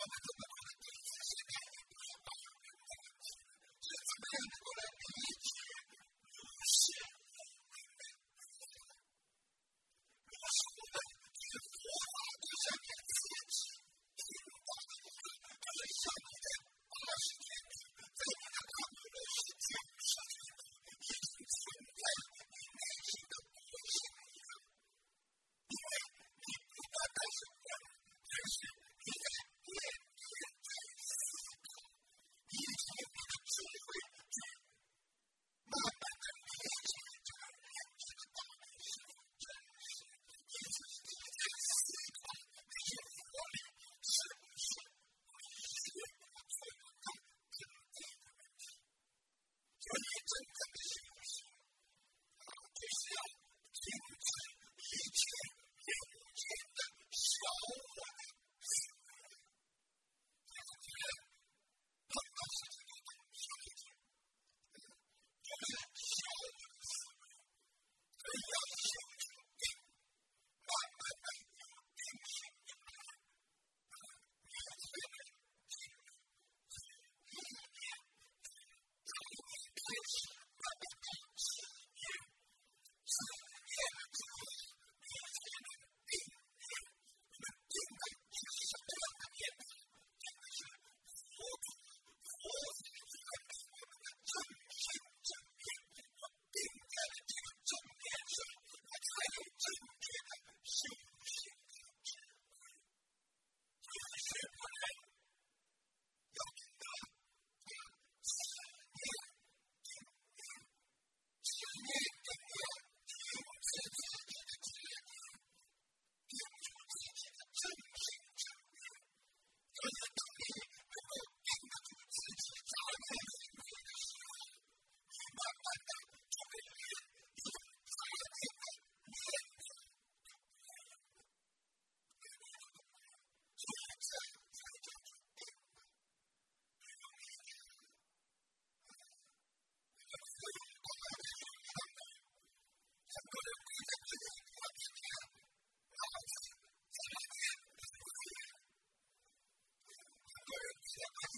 on the Yeah.